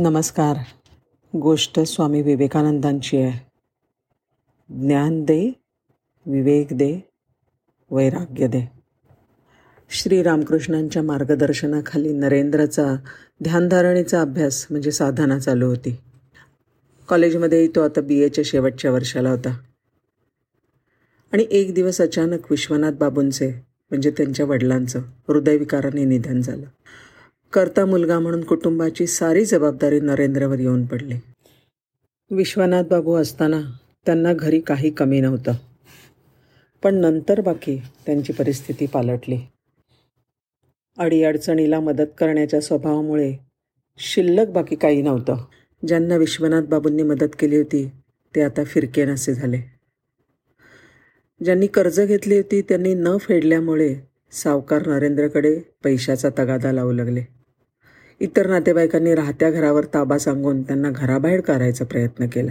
नमस्कार. गोष्ट स्वामी विवेकानंदांची आहे. ज्ञान दे विवेक दे वैराग्य दे. श्री रामकृष्णांच्या मार्गदर्शनाखाली नरेंद्रचा ध्यानधारणेचा अभ्यास म्हणजे साधना चालू होती. कॉलेजमध्येही तो आता बी एच्या शेवटच्या वर्षाला होता. आणि एक दिवस अचानक विश्वनाथ बाबूंचे म्हणजे त्यांच्या वडिलांचं हृदयविकाराने निधन झालं. करता मुलगा म्हणून कुटुंबाची सारी जबाबदारी नरेंद्रवर येऊन पडली. विश्वनाथ बाबू असताना त्यांना घरी काही कमी नव्हतं. पण नंतर बाकी त्यांची परिस्थिती पालटली. अडीअडचणीला मदत करण्याच्या स्वभावामुळे शिल्लक बाकी काही नव्हतं. ज्यांना विश्वनाथ बाबूंनी मदत केली होती ते आता फिरके नसे झाले. ज्यांनी कर्ज घेतली होती त्यांनी न फेडल्यामुळे सावकार नरेंद्रकडे पैशाचा तगादा लावू लागले. इतर नातेवाईकांनी राहत्या घरावर ताबा सांगून त्यांना घराबाहेर काढायचा प्रयत्न केला.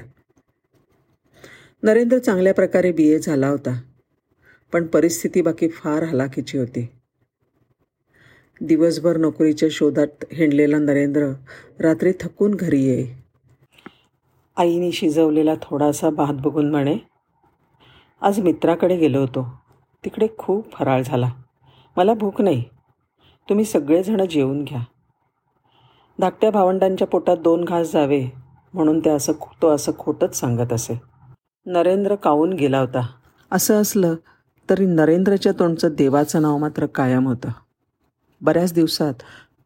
नरेंद्र चांगल्या प्रकारे बी ए झाला होता पण परिस्थिती बाकी फार हलाखीची होती. दिवसभर नोकरीच्या शोधात हिंडलेला नरेंद्र रात्री थकून घरी ये आईने शिजवलेला थोडासा भात बघून म्हणे आज मित्राकडे गेलो होतो. तिकडे खूप फराळ झाला. मला भूक नाही. तुम्ही सगळेजणं जेवून घ्या. धाकट्या भावंडांच्या पोटात दोन घास जावे म्हणून ते असं तो असं खोटंच सांगत असे. नरेंद्र कावून गेला होता? असं असलं तरी नरेंद्रच्या तोंडचं देवाचं नाव मात्र कायम होतं. बऱ्याच दिवसात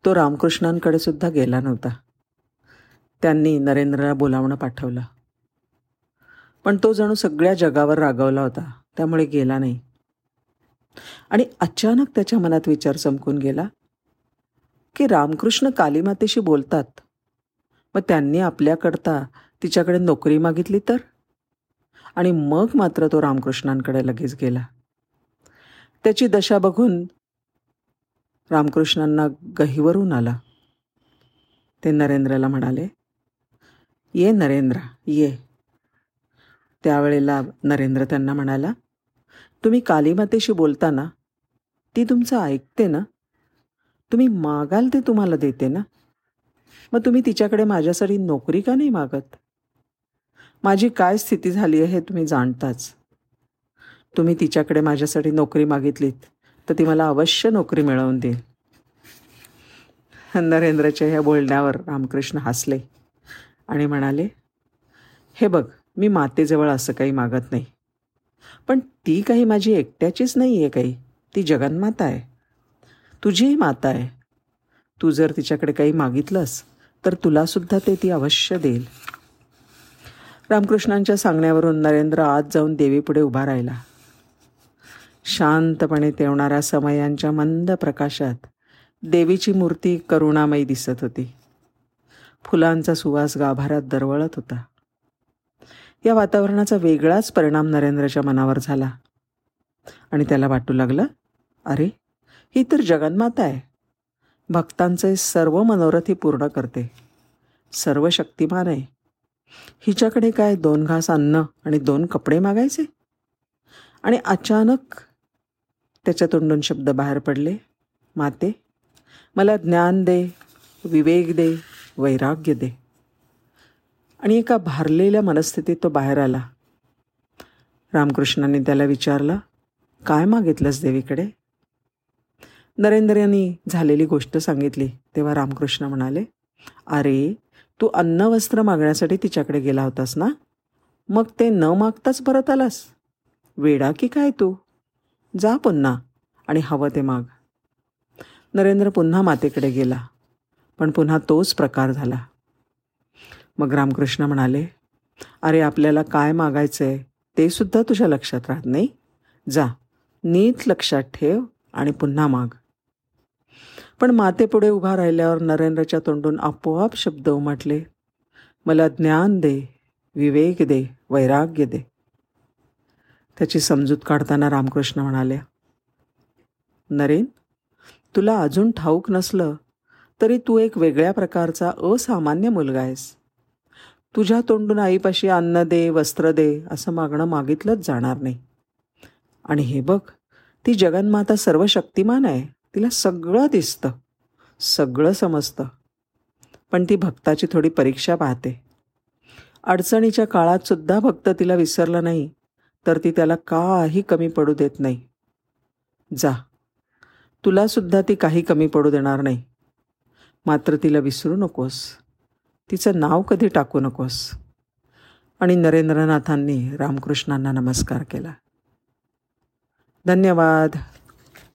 तो रामकृष्णांकडे सुद्धा गेला नव्हता. त्यांनी नरेंद्रला बोलावणं पाठवलं. पण तो जणू सगळ्या जगावर रागवला होता त्यामुळे गेला नाही. आणि अचानक त्याच्या मनात विचार चमकून गेला की रामकृष्ण कालीमातेशी बोलतात. मग त्यांनी आपल्याकरता तिच्याकडे नोकरी मागितली तर? आणि मग मात्र तो रामकृष्णांकडे लगेच गेला. त्याची दशा बघून रामकृष्णांना गहीवरून आला. ते नरेंद्रला म्हणाले ये नरेंद्र ये. त्यावेळेला नरेंद्र त्यांना म्हणाला तुम्ही कालीमातेशी बोलताना ती तुमचं ऐकते ना? तुम्ही मागाल ते तुम्हाला देते ना? मग तुम्ही तिच्याकडे माझ्यासाठी नोकरी का नाही मागत? माझी काय स्थिती झाली आहे हे तुम्ही जाणताच. तुम्ही तिच्याकडे माझ्यासाठी नोकरी मागितलीत तर ती मला अवश्य नोकरी मिळवून देईल. नरेंद्रच्या ह्या बोलण्यावर रामकृष्ण हसले आणि म्हणाले हे बघ मी मातेजवळ असं काही मागत नाही. पण ती काही माझी एकट्याचीच नाही आहे काही. ती जगन्माता आहे. तुझीही माता आहे. तू जर तिच्याकडे काही मागितलंस तर तुलासुद्धा ते ती अवश्य देईल. रामकृष्णांच्या सांगण्यावरून नरेंद्र आत जाऊन देवीपुढे उभा राहिला. शांतपणे तेवणाऱ्या समयांच्या मंद प्रकाशात देवीची मूर्ती करुणामयी दिसत होती. फुलांचा सुवास गाभाऱ्यात दरवळत होता. या वातावरणाचा वेगळाच परिणाम नरेंद्रच्या मनावर झाला. आणि त्याला वाटू लागलं अरे ही तर जगन्माता आहे. भक्तांचे सर्व मनोरथ ही पूर्ण करते. सर्व शक्तिमान आहे. हिच्याकडे काय दोन घास अन्न आणि दोन कपडे मागायचे? आणि अचानक त्याच्या तोंडून शब्द बाहेर पडले. माते मला ज्ञान दे विवेक दे वैराग्य दे. आणि एका भारलेल्या मनस्थितीत तो बाहेर आला. रामकृष्णाने त्याला विचारलं काय मागितलंस देवीकडे? नरेंद्र यांनी झालेली गोष्ट सांगितली. तेव्हा रामकृष्ण म्हणाले अरे तू अन्न वस्त्र मागण्यासाठी तिच्याकडे गेला होतास ना? मग ते न मागताच परत आलास. वेडा की काय तू? जा पुन्हा आणि हवं ते माग. नरेंद्र पुन्हा मातेकडे गेला पण पुन्हा तोच प्रकार झाला. मग रामकृष्ण म्हणाले अरे आपल्याला काय मागायचं आहे ते सुद्धा तुझ्या लक्षात राहत नाही. जा नीट लक्षात ठेव आणि पुन्हा माग. पण मातेपुढे उभा राहिल्यावर नरेंद्रच्या तोंडून आपोआप शब्द उमटले. मला ज्ञान दे विवेक दे वैराग्य दे. त्याची समजूत काढताना रामकृष्ण म्हणाल्या नरेन तुला अजून ठाऊक नसलं तरी तू एक वेगळ्या प्रकारचा असामान्य मुलगा आहेस. तुझ्या तोंडून आईपाशी अन्न दे वस्त्र दे असं मागणं मागितलंच जाणार नाही. आणि हे बघ ती जगन्माता सर्व शक्तिमान आहे. तिला सगळं दिसतं. सगळं समजतं. पण ती भक्ताची थोडी परीक्षा पाहते. अडचणीच्या काळातसुद्धा भक्त तिला विसरला नाही तर ती त्याला काही कमी पडू देत नाही. जा. तुलासुद्धा ती काही कमी पडू देणार नाही. मात्र तिला विसरू नकोस. तिचं नाव कधी टाकू नकोस. आणि नरेंद्रनाथांनी रामकृष्णांना नमस्कार केला. धन्यवाद.